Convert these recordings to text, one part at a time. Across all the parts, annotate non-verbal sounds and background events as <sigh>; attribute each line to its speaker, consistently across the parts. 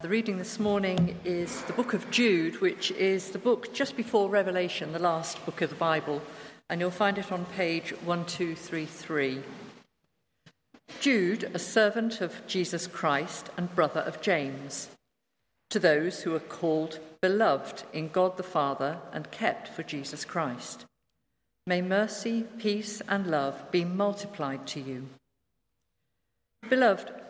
Speaker 1: The reading this morning is the book of Jude, which is the book just before Revelation, the last book of the Bible, and you'll find it on page 1233. Jude, a servant of Jesus Christ and brother of James, to those who are called beloved in God the Father and kept for Jesus Christ. May mercy, peace, and love be multiplied to you. Beloved,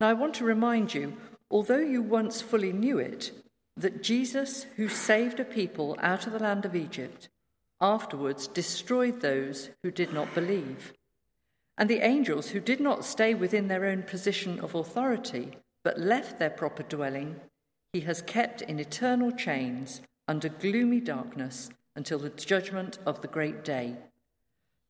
Speaker 1: Now, I want to remind you, although you once fully knew it, that Jesus, who saved a people out of the land of Egypt, afterwards destroyed those who did not believe. And the angels who did not stay within their own position of authority, but left their proper dwelling, he has kept in eternal chains under gloomy darkness until the judgment of the great day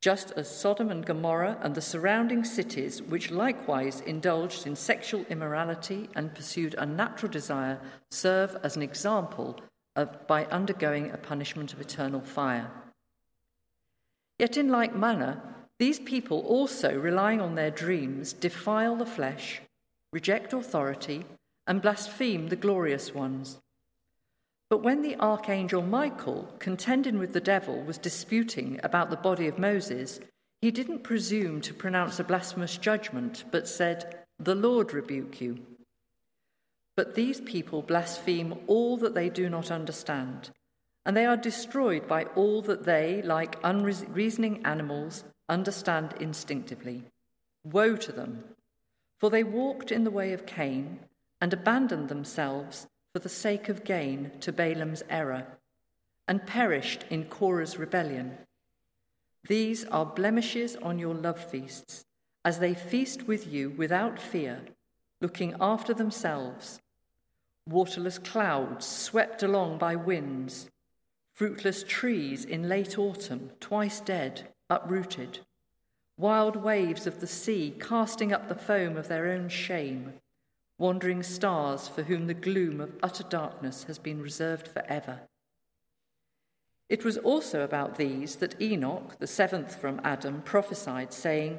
Speaker 1: just as Sodom and Gomorrah and the surrounding cities, which likewise indulged in sexual immorality and pursued unnatural desire, serve as an example of, by undergoing a punishment of eternal fire. Yet, in like manner, these people also, relying on their dreams, defile the flesh, reject authority, and blaspheme the glorious ones. But when the archangel Michael, contending with the devil, was disputing about the body of Moses, he didn't presume to pronounce a blasphemous judgment, but said, The Lord rebuke you. But these people blaspheme all that they do not understand, and they are destroyed by all that they, like unreasoning animals, understand instinctively. Woe to them! For they walked in the way of Cain and abandoned themselves for the sake of gain to Balaam's error, and perished in Korah's rebellion. These are blemishes on your love feasts, as they feast with you without fear, looking after themselves. Waterless clouds swept along by winds, fruitless trees in late autumn, twice dead, uprooted, wild waves of the sea casting up the foam of their own shame wandering stars for whom the gloom of utter darkness has been reserved forever. It was also about these that Enoch, the seventh from Adam, prophesied, saying,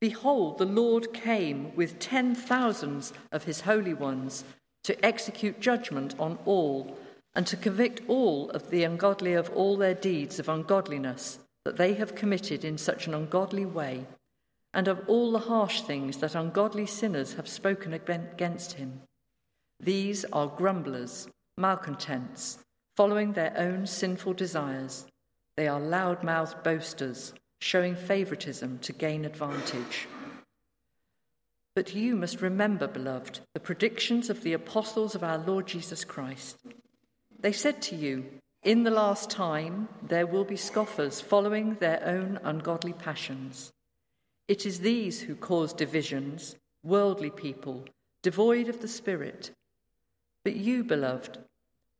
Speaker 1: Behold, the Lord came with ten thousands of his holy ones to execute judgment on all and to convict all of the ungodly of all their deeds of ungodliness that they have committed in such an ungodly way and of all the harsh things that ungodly sinners have spoken against him. These are grumblers, malcontents, following their own sinful desires. They are loud mouthed boasters, showing favoritism to gain advantage. But you must remember, beloved, the predictions of the apostles of our Lord Jesus Christ. They said to you, In the last time there will be scoffers following their own ungodly passions. It is these who cause divisions, worldly people, devoid of the Spirit. But you, beloved,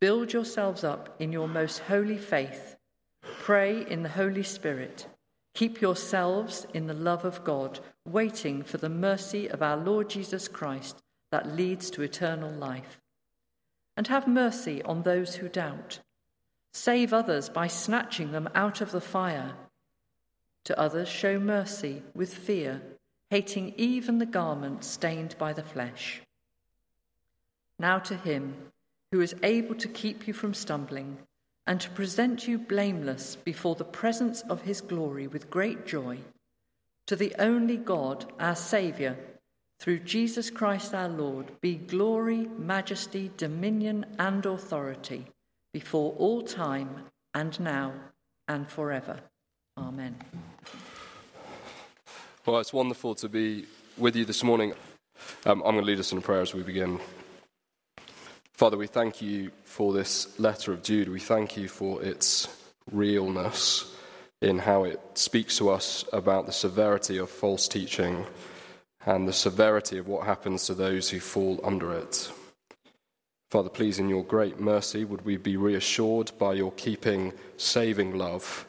Speaker 1: build yourselves up in your most holy faith, pray in the Holy Spirit, keep yourselves in the love of God, waiting for the mercy of our Lord Jesus Christ that leads to eternal life. And have mercy on those who doubt. Save others by snatching them out of the fire. To others, show mercy with fear, hating even the garment stained by the flesh. Now to him who is able to keep you from stumbling and to present you blameless before the presence of his glory with great joy, to the only God, our Saviour, through Jesus Christ our Lord, be glory, majesty, dominion, and authority before all time and now and forever. Amen.
Speaker 2: Well, it's wonderful to be with you this morning. Um, I'm going to lead us in a prayer as we begin. Father, we thank you for this letter of Jude. We thank you for its realness in how it speaks to us about the severity of false teaching and the severity of what happens to those who fall under it. Father, please, in your great mercy, would we be reassured by your keeping, saving love?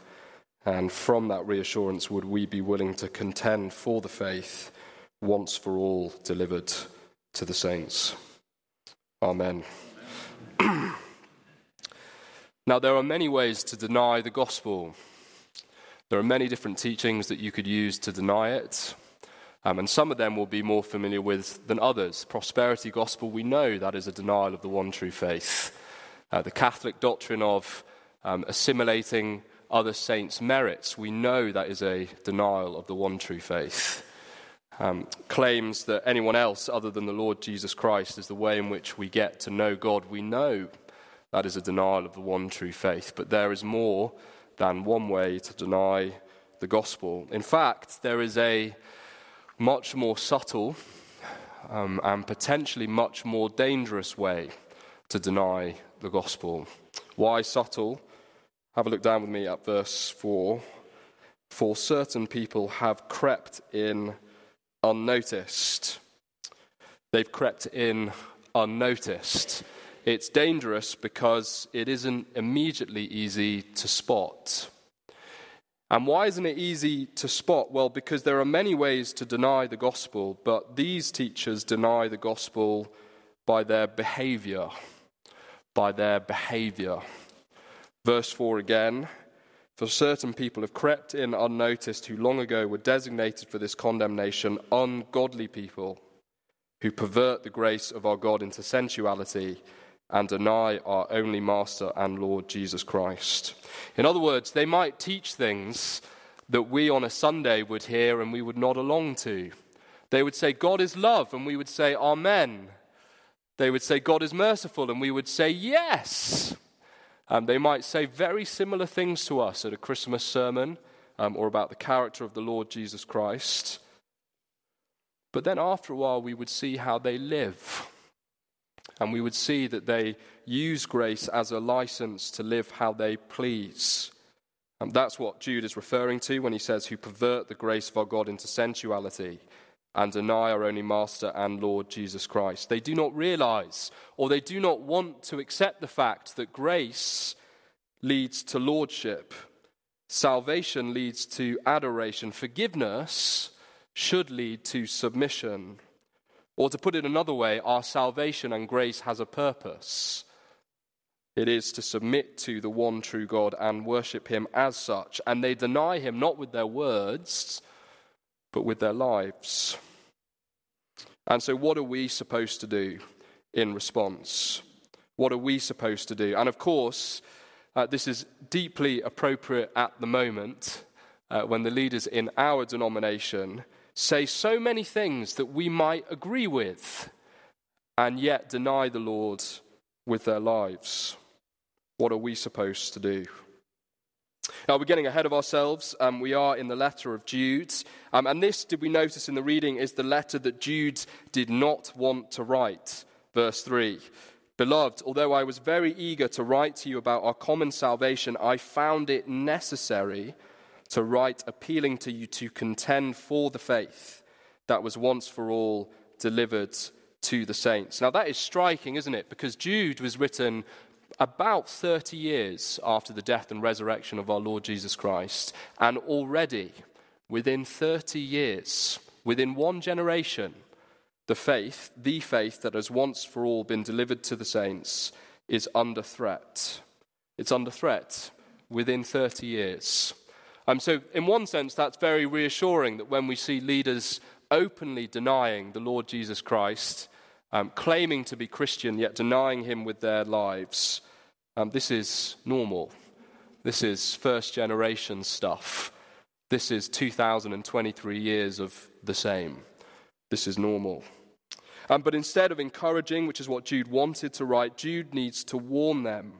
Speaker 2: And from that reassurance, would we be willing to contend for the faith once for all delivered to the saints? Amen. <clears throat> now, there are many ways to deny the gospel. There are many different teachings that you could use to deny it. Um, and some of them will be more familiar with than others. Prosperity gospel, we know that is a denial of the one true faith. Uh, the Catholic doctrine of um, assimilating other saints' merits, we know that is a denial of the one true faith. Um, claims that anyone else other than the Lord Jesus Christ is the way in which we get to know God, we know that is a denial of the one true faith. But there is more than one way to deny the gospel. In fact, there is a much more subtle um, and potentially much more dangerous way to deny the gospel. Why subtle? Have a look down with me at verse 4. For certain people have crept in unnoticed. They've crept in unnoticed. It's dangerous because it isn't immediately easy to spot. And why isn't it easy to spot? Well, because there are many ways to deny the gospel, but these teachers deny the gospel by their behavior. By their behavior. Verse 4 again For certain people have crept in unnoticed who long ago were designated for this condemnation, ungodly people who pervert the grace of our God into sensuality and deny our only Master and Lord Jesus Christ. In other words, they might teach things that we on a Sunday would hear and we would nod along to. They would say, God is love, and we would say, Amen. They would say, God is merciful, and we would say, Yes. Um, they might say very similar things to us at a Christmas sermon um, or about the character of the Lord Jesus Christ. But then after a while, we would see how they live. And we would see that they use grace as a license to live how they please. And that's what Jude is referring to when he says, who pervert the grace of our God into sensuality and deny our only Master and Lord Jesus Christ. They do not realize or they do not want to accept the fact that grace leads to lordship, salvation leads to adoration, forgiveness should lead to submission. Or to put it another way, our salvation and grace has a purpose. It is to submit to the one true God and worship Him as such. And they deny Him not with their words, but with their lives. And so, what are we supposed to do in response? What are we supposed to do? And of course, uh, this is deeply appropriate at the moment uh, when the leaders in our denomination say so many things that we might agree with and yet deny the Lord with their lives. What are we supposed to do? Now, we're getting ahead of ourselves. Um, we are in the letter of Jude. Um, and this, did we notice in the reading, is the letter that Jude did not want to write. Verse 3 Beloved, although I was very eager to write to you about our common salvation, I found it necessary to write appealing to you to contend for the faith that was once for all delivered to the saints. Now, that is striking, isn't it? Because Jude was written about 30 years after the death and resurrection of our Lord Jesus Christ. And already, within 30 years, within one generation, the faith, the faith that has once for all been delivered to the saints, is under threat. It's under threat within 30 years. Um, so, in one sense, that's very reassuring that when we see leaders openly denying the Lord Jesus Christ, um, claiming to be Christian, yet denying him with their lives, um, this is normal. This is first generation stuff. This is 2023 years of the same. This is normal. Um, but instead of encouraging, which is what Jude wanted to write, Jude needs to warn them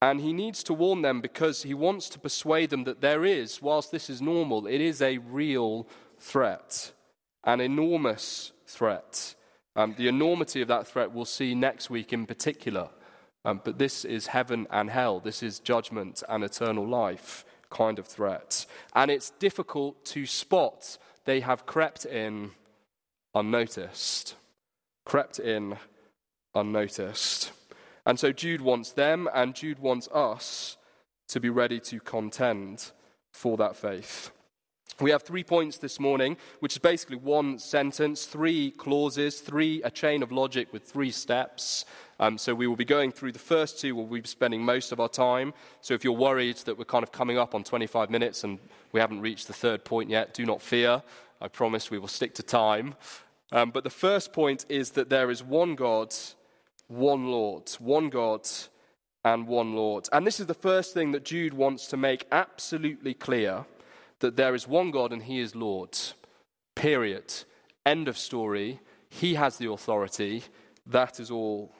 Speaker 2: and he needs to warn them because he wants to persuade them that there is, whilst this is normal, it is a real threat, an enormous threat. Um, the enormity of that threat we'll see next week in particular. Um, but this is heaven and hell. This is judgment and eternal life kind of threat. And it's difficult to spot. They have crept in unnoticed. Crept in unnoticed. And so Jude wants them and Jude wants us to be ready to contend for that faith. We have three points this morning, which is basically one sentence, three clauses, three a chain of logic with three steps. Um, so we will be going through the first two. We'll be spending most of our time. So if you're worried that we're kind of coming up on 25 minutes and we haven't reached the third point yet, do not fear. I promise we will stick to time. Um, but the first point is that there is one God, one Lord, one God and one Lord. And this is the first thing that Jude wants to make absolutely clear that there is one God and he is Lord. Period. End of story. He has the authority. That is all.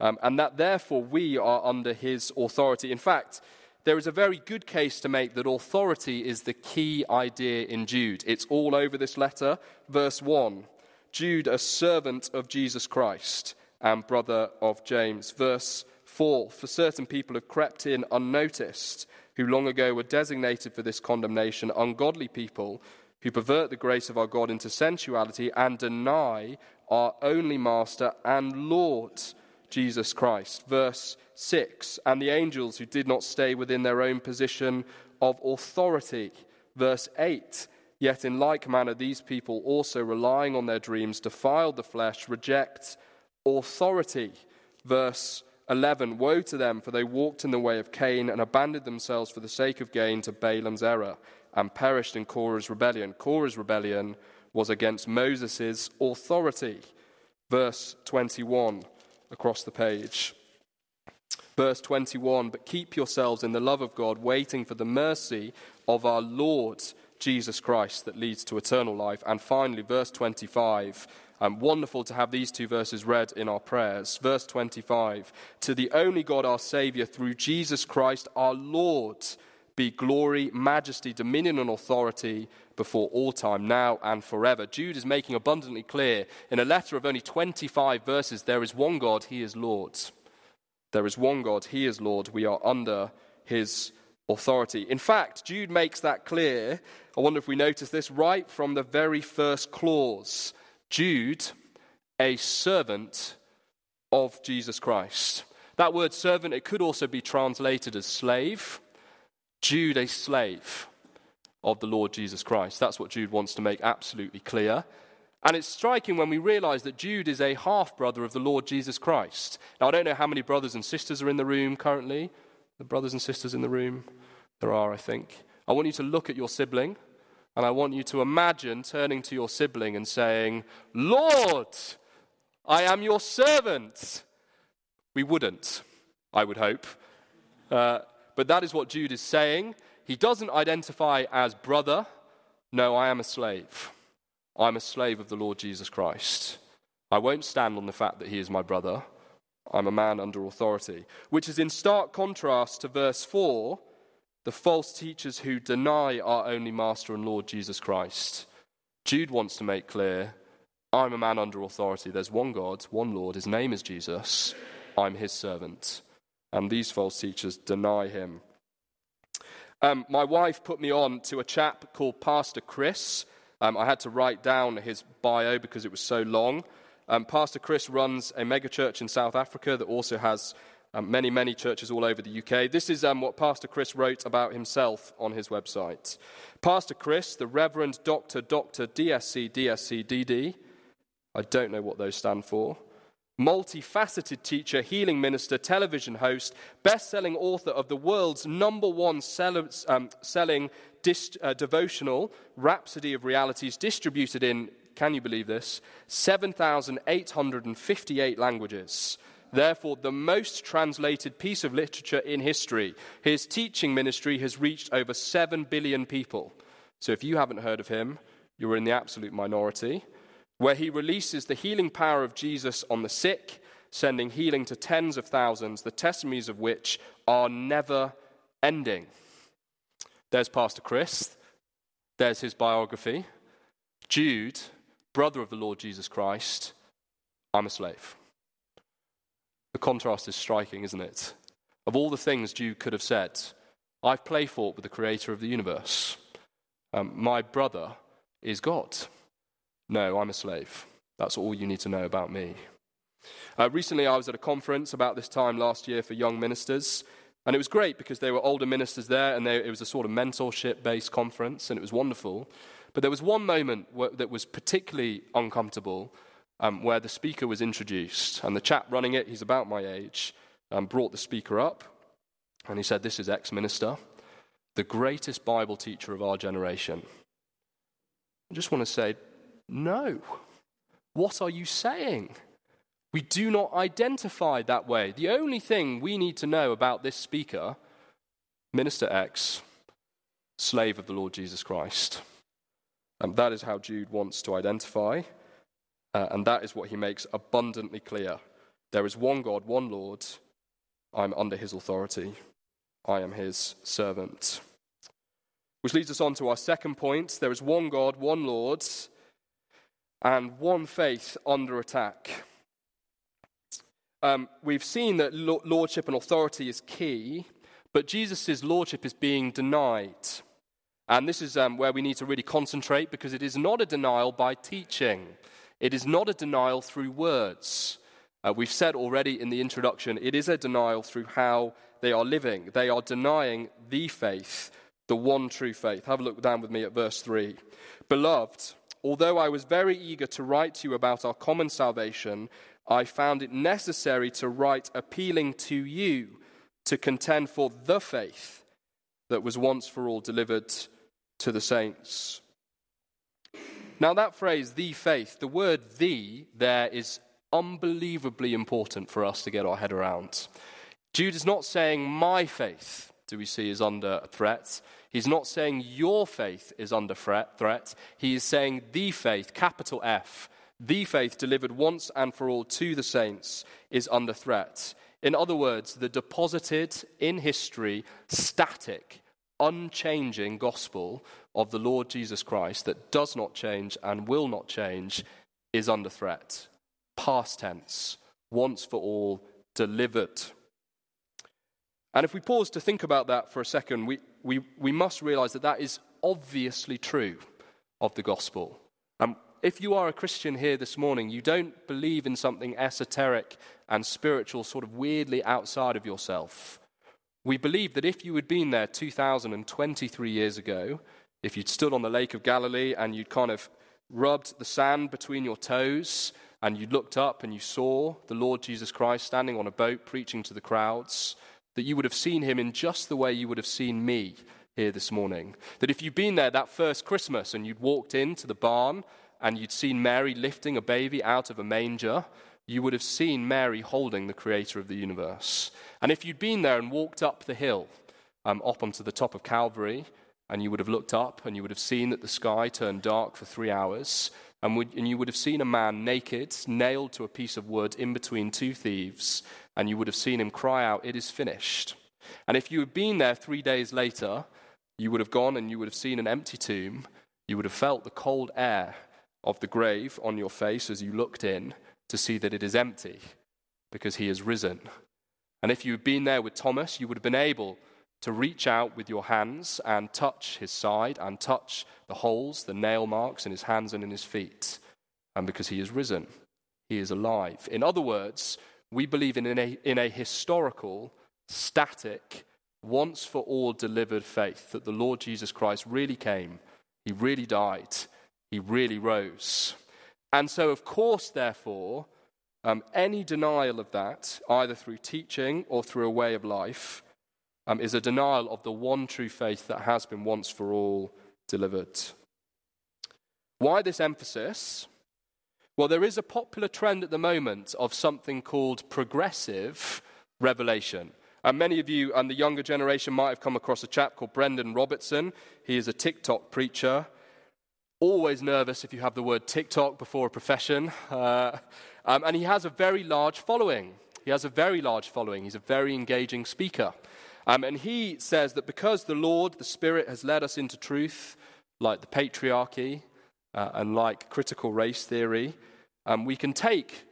Speaker 2: Um, and that therefore we are under his authority. In fact, there is a very good case to make that authority is the key idea in Jude. It's all over this letter. Verse 1 Jude, a servant of Jesus Christ and brother of James. Verse 4 For certain people have crept in unnoticed who long ago were designated for this condemnation, ungodly people who pervert the grace of our God into sensuality and deny our only Master and Lord, Jesus Christ. Verse 6 And the angels who did not stay within their own position of authority. Verse 8 Yet in like manner, these people also, relying on their dreams, defiled the flesh, reject authority. Verse 11 Woe to them, for they walked in the way of Cain and abandoned themselves for the sake of gain to Balaam's error and perished in Korah's rebellion. Korah's rebellion was against Moses' authority. Verse 21 across the page. Verse 21 But keep yourselves in the love of God, waiting for the mercy of our Lord Jesus Christ that leads to eternal life. And finally, verse 25 um, wonderful to have these two verses read in our prayers. Verse 25 To the only God, our Saviour, through Jesus Christ, our Lord, be glory, majesty, dominion, and authority before all time, now and forever. Jude is making abundantly clear in a letter of only 25 verses there is one God, He is Lord. There is one God, He is Lord. We are under His authority. In fact, Jude makes that clear. I wonder if we notice this right from the very first clause. Jude, a servant of Jesus Christ. That word servant, it could also be translated as slave. Jude, a slave of the Lord Jesus Christ. That's what Jude wants to make absolutely clear. And it's striking when we realize that Jude is a half brother of the Lord Jesus Christ. Now, I don't know how many brothers and sisters are in the room currently. The brothers and sisters in the room? There are, I think. I want you to look at your sibling and I want you to imagine turning to your sibling and saying, Lord, I am your servant. We wouldn't, I would hope. Uh, but that is what Jude is saying. He doesn't identify as brother. No, I am a slave. I'm a slave of the Lord Jesus Christ. I won't stand on the fact that he is my brother. I'm a man under authority, which is in stark contrast to verse 4 the false teachers who deny our only Master and Lord Jesus Christ. Jude wants to make clear I'm a man under authority. There's one God, one Lord. His name is Jesus. I'm his servant. And these false teachers deny him. Um, my wife put me on to a chap called Pastor Chris. Um, I had to write down his bio because it was so long. Um, Pastor Chris runs a megachurch in South Africa that also has um, many, many churches all over the UK. This is um, what Pastor Chris wrote about himself on his website. Pastor Chris, the Reverend Dr. Dr. DSC, DSC, DD, I don't know what those stand for. Multifaceted teacher, healing minister, television host, best selling author of the world's number one sell- um, selling uh, devotional, Rhapsody of Realities, distributed in, can you believe this, 7,858 languages therefore the most translated piece of literature in history. His teaching ministry has reached over 7 billion people. So if you haven't heard of him, you're in the absolute minority. Where he releases the healing power of Jesus on the sick, sending healing to tens of thousands, the testimonies of which are never ending. There's Pastor Chris. There's his biography. Jude, brother of the Lord Jesus Christ, I'm a slave. The contrast is striking, isn't it? Of all the things Jude could have said, I've play fought with the creator of the universe. Um, my brother is God. No, I'm a slave. That's all you need to know about me. Uh, recently, I was at a conference about this time last year for young ministers, and it was great because there were older ministers there, and they, it was a sort of mentorship based conference, and it was wonderful. But there was one moment that was particularly uncomfortable um, where the speaker was introduced, and the chap running it, he's about my age, um, brought the speaker up, and he said, This is ex minister, the greatest Bible teacher of our generation. I just want to say, No. What are you saying? We do not identify that way. The only thing we need to know about this speaker, Minister X, slave of the Lord Jesus Christ. And that is how Jude wants to identify, uh, and that is what he makes abundantly clear. There is one God, one Lord. I'm under his authority. I am his servant. Which leads us on to our second point. There is one God, one Lord, and one faith under attack. Um, we've seen that lordship and authority is key, but Jesus' lordship is being denied. And this is um, where we need to really concentrate because it is not a denial by teaching, it is not a denial through words. Uh, we've said already in the introduction, it is a denial through how they are living. They are denying the faith, the one true faith. Have a look down with me at verse 3. Beloved, although I was very eager to write to you about our common salvation, I found it necessary to write appealing to you to contend for the faith that was once for all delivered to the saints. Now, that phrase, the faith, the word the there is unbelievably important for us to get our head around. Jude is not saying my faith, do we see, is under threat. He's not saying your faith is under threat. He is saying the faith, capital F, the faith delivered once and for all to the saints is under threat. In other words, the deposited in history, static, unchanging gospel of the Lord Jesus Christ that does not change and will not change is under threat. Past tense, once for all, delivered. And if we pause to think about that for a second, we, we, we must realize that that is obviously true of the gospel. And if you are a Christian here this morning, you don't believe in something esoteric and spiritual, sort of weirdly outside of yourself. We believe that if you had been there 2,023 years ago, if you'd stood on the Lake of Galilee and you'd kind of rubbed the sand between your toes and you looked up and you saw the Lord Jesus Christ standing on a boat preaching to the crowds, that you would have seen him in just the way you would have seen me here this morning. That if you'd been there that first Christmas and you'd walked into the barn and you'd seen Mary lifting a baby out of a manger, you would have seen Mary holding the creator of the universe. And if you'd been there and walked up the hill, um, up onto the top of Calvary, and you would have looked up and you would have seen that the sky turned dark for three hours, and, would, and you would have seen a man naked, nailed to a piece of wood in between two thieves, and you would have seen him cry out, It is finished. And if you had been there three days later, you would have gone and you would have seen an empty tomb. You would have felt the cold air of the grave on your face as you looked in to see that it is empty because he has risen. And if you had been there with Thomas, you would have been able to reach out with your hands and touch his side and touch the holes, the nail marks in his hands and in his feet. And because he is risen, he is alive. In other words, we believe in a, in a historical, static, once for all delivered faith that the Lord Jesus Christ really came, he really died, he really rose. And so, of course, therefore, um, any denial of that, either through teaching or through a way of life, um, is a denial of the one true faith that has been once for all delivered. Why this emphasis? Well, there is a popular trend at the moment of something called progressive revelation. And many of you and the younger generation might have come across a chap called Brandan Robertson. He is a TikTok preacher always nervous if you have the word TikTok before a profession. Uh, um, and he has a very large following. He has a very large following. He's a very engaging speaker. Um, and he says that because the Lord, the Spirit, has led us into truth, like the patriarchy uh, and like critical race theory, um, we can take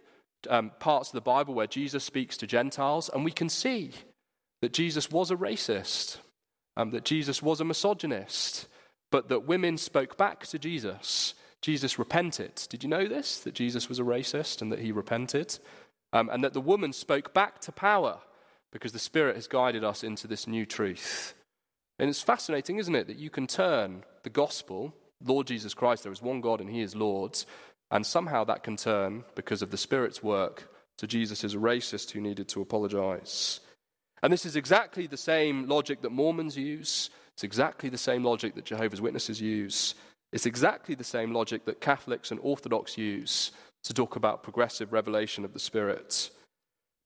Speaker 2: um, parts of the Bible where Jesus speaks to Gentiles and we can see that Jesus was a racist, um, that Jesus was a misogynist, but that women spoke back to Jesus. Jesus repented. Did you know this? That Jesus was a racist and that he repented? um, and that the woman spoke back to power because the Spirit has guided us into this new truth. And it's fascinating, isn't it, that you can turn the gospel, Lord Jesus Christ, there is one God and He is Lord, and somehow that can turn, because of the Spirit's work, to Jesus as a racist who needed to apologize. And this is exactly the same logic that Mormons use. It's exactly the same logic that Jehovah's Witnesses use. It's exactly the same logic that Catholics and Orthodox use to talk about progressive revelation of the Spirit.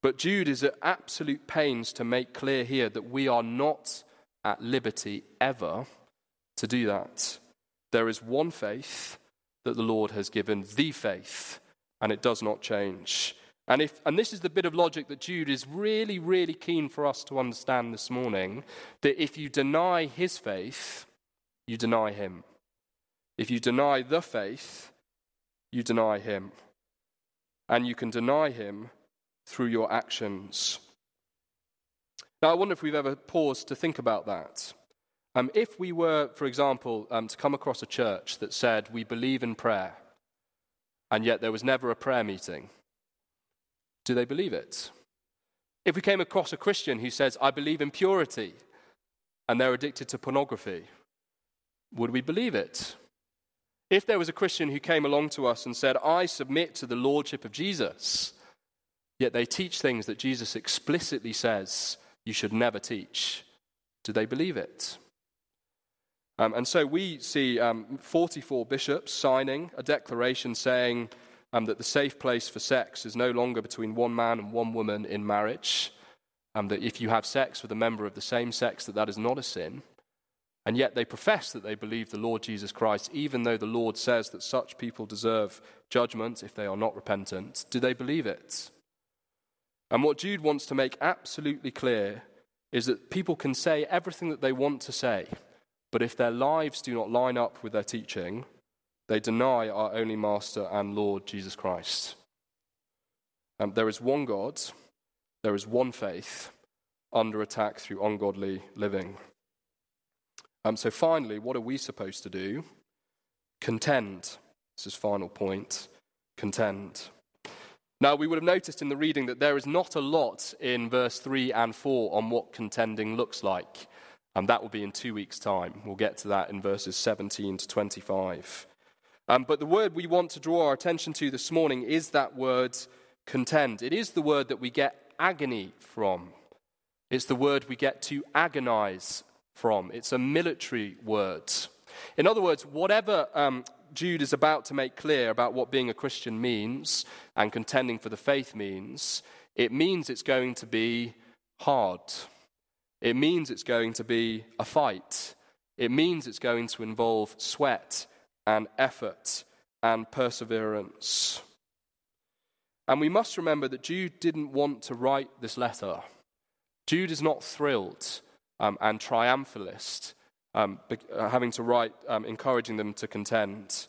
Speaker 2: But Jude is at absolute pains to make clear here that we are not at liberty ever to do that. There is one faith that the Lord has given, the faith, and it does not change. And, if, and this is the bit of logic that Jude is really, really keen for us to understand this morning that if you deny his faith, you deny him. If you deny the faith, you deny him and you can deny him through your actions. Now, I wonder if we've ever paused to think about that. Um, if we were, for example, um, to come across a church that said, we believe in prayer, and yet there was never a prayer meeting, do they believe it? If we came across a Christian who says, I believe in purity, and they're addicted to pornography, would we believe it? If there was a Christian who came along to us and said, I submit to the lordship of Jesus, yet they teach things that Jesus explicitly says you should never teach, do they believe it? Um, and so we see um, 44 bishops signing a declaration saying um, that the safe place for sex is no longer between one man and one woman in marriage, um, that if you have sex with a member of the same sex, that that is not a sin. And yet they profess that they believe the Lord Jesus Christ, even though the Lord says that such people deserve judgment if they are not repentant. Do they believe it? And what Jude wants to make absolutely clear is that people can say everything that they want to say, but if their lives do not line up with their teaching, they deny our only Master and Lord Jesus Christ. Um, there is one God, there is one faith under attack through ungodly living. Um, so, finally, what are we supposed to do? Contend. This is final point. Contend. Now, we would have noticed in the reading that there is not a lot in verse 3 and 4 on what contending looks like. And that will be in two weeks' time. We'll get to that in verses 17 to 25. Um, but the word we want to draw our attention to this morning is that word contend. It is the word that we get agony from. It's the word we get to agonize from. It's a military word. In other words, whatever um, Jude is about to make clear about what being a Christian means and contending for the faith means, it means it's going to be hard. It means it's going to be a fight. It means it's going to involve sweat and effort and perseverance. And we must remember that Jude didn't want to write this letter. Jude is not thrilled um, and triumphalist, um, uh, having to write, um, encouraging them to contend.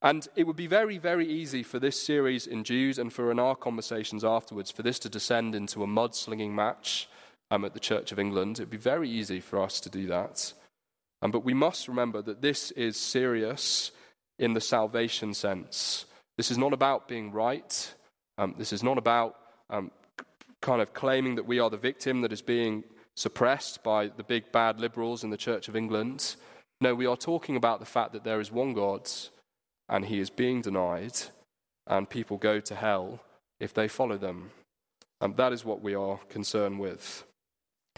Speaker 2: And it would be very, very easy for this series in Jude and for in our conversations afterwards for this to descend into a mudslinging match um, at the Church of England. It would be very easy for us to do that. Um, but we must remember that this is serious in the salvation sense. This is not about being right. Um, this is not about um, kind of claiming that we are the victim that is being suppressed by the big bad liberals in the Church of England. No, we are talking about the fact that there is one God and he is being denied, and people go to hell if they follow them. And that is what we are concerned with.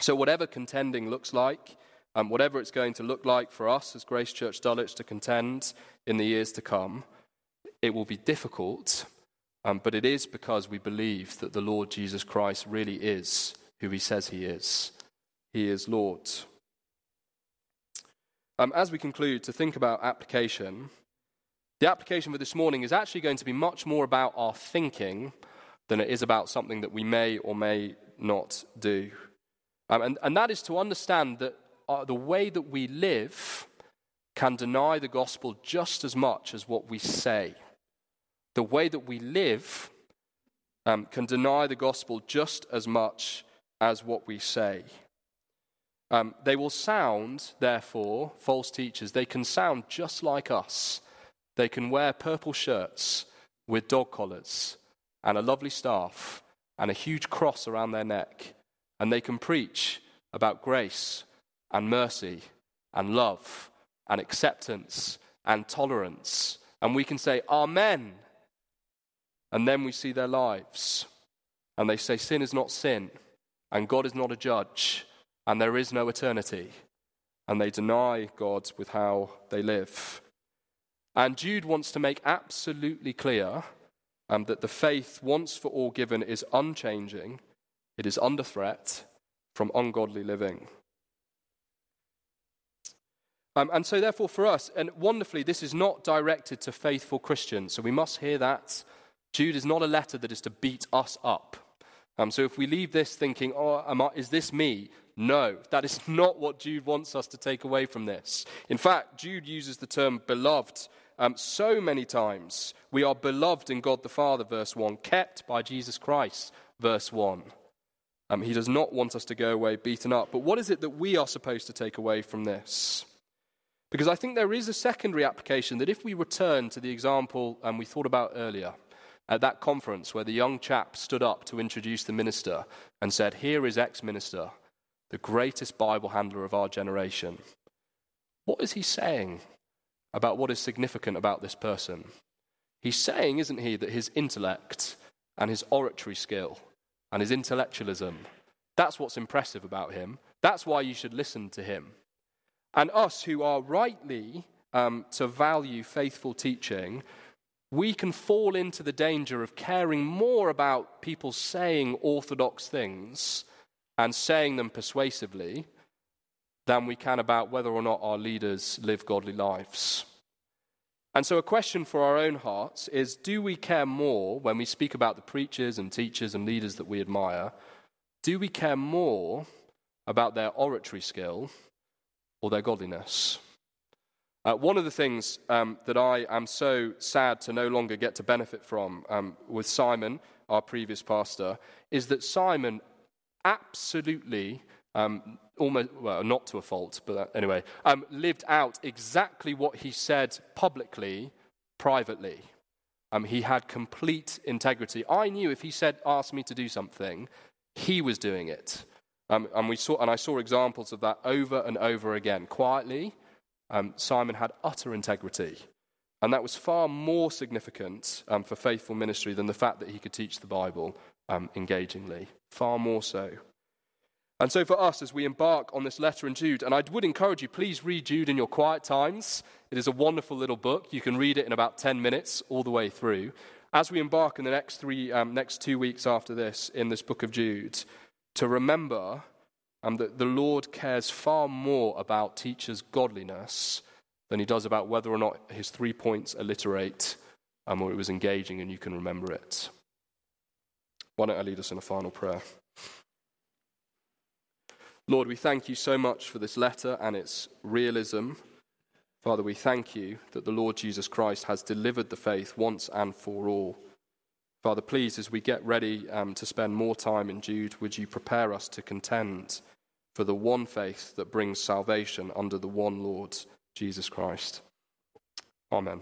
Speaker 2: So, whatever contending looks like, and whatever it's going to look like for us as Grace Church Dulwich to contend in the years to come, it will be difficult, um, but it is because we believe that the Lord Jesus Christ really is who he says he is. He is Lord. Um, as we conclude to think about application, the application for this morning is actually going to be much more about our thinking than it is about something that we may or may not do. Um, and, and that is to understand that uh, the way that we live can deny the gospel just as much as what we say. The way that we live um, can deny the gospel just as much as what we say. Um, they will sound, therefore, false teachers, they can sound just like us. They can wear purple shirts with dog collars and a lovely staff and a huge cross around their neck, and they can preach about grace and mercy and love and acceptance and tolerance. And we can say, Amen. And then we see their lives. And they say, Sin is not sin, and God is not a judge, and there is no eternity. And they deny God with how they live. And Jude wants to make absolutely clear um, that the faith once for all given is unchanging, it is under threat from ungodly living. Um, and so, therefore, for us, and wonderfully, this is not directed to faithful Christians. So we must hear that. Jude is not a letter that is to beat us up. Um, so if we leave this thinking, oh, I, is this me? No, that is <laughs> not what Jude wants us to take away from this. In fact, Jude uses the term beloved um, so many times. We are beloved in God the Father, verse 1, kept by Jesus Christ, verse 1. Um, he does not want us to go away beaten up. But what is it that we are supposed to take away from this? Because I think there is a secondary application that if we return to the example um, we thought about earlier, at that conference where the young chap stood up to introduce the minister and said, Here is ex minister, the greatest Bible handler of our generation. What is he saying about what is significant about this person? He's saying, isn't he, that his intellect and his oratory skill and his intellectualism, that's what's impressive about him. That's why you should listen to him. And us who are rightly um, to value faithful teaching, we can fall into the danger of caring more about people saying orthodox things and saying them persuasively than we can about whether or not our leaders live godly lives. And so, a question for our own hearts is do we care more when we speak about the preachers and teachers and leaders that we admire? Do we care more about their oratory skill or their godliness. Uh, one of the things um, that I am so sad to no longer get to benefit from um, with Simon, our previous pastor, is that Simon absolutely, um, almost, well, not to a fault, but uh, anyway, um, lived out exactly what he said publicly, privately. Um, he had complete integrity. I knew if he said, asked me to do something, he was doing it. Um, and, we saw, and I saw examples of that over and over again. Quietly, um, Simon had utter integrity. And that was far more significant um, for faithful ministry than the fact that he could teach the Bible um, engagingly. Far more so. And so, for us, as we embark on this letter in Jude, and I would encourage you, please read Jude in your quiet times. It is a wonderful little book. You can read it in about 10 minutes all the way through. As we embark in the next, three, um, next two weeks after this in this book of Jude, to remember um, that the Lord cares far more about teachers' godliness than he does about whether or not his three points alliterate um, or it was engaging and you can remember it. Why don't I lead us in a final prayer? Lord, we thank you so much for this letter and its realism. Father, we thank you that the Lord Jesus Christ has delivered the faith once and for all. Father, please, as we get ready um, to spend more time in Jude, would you prepare us to contend for the one faith that brings salvation under the one Lord, Jesus Christ? Amen.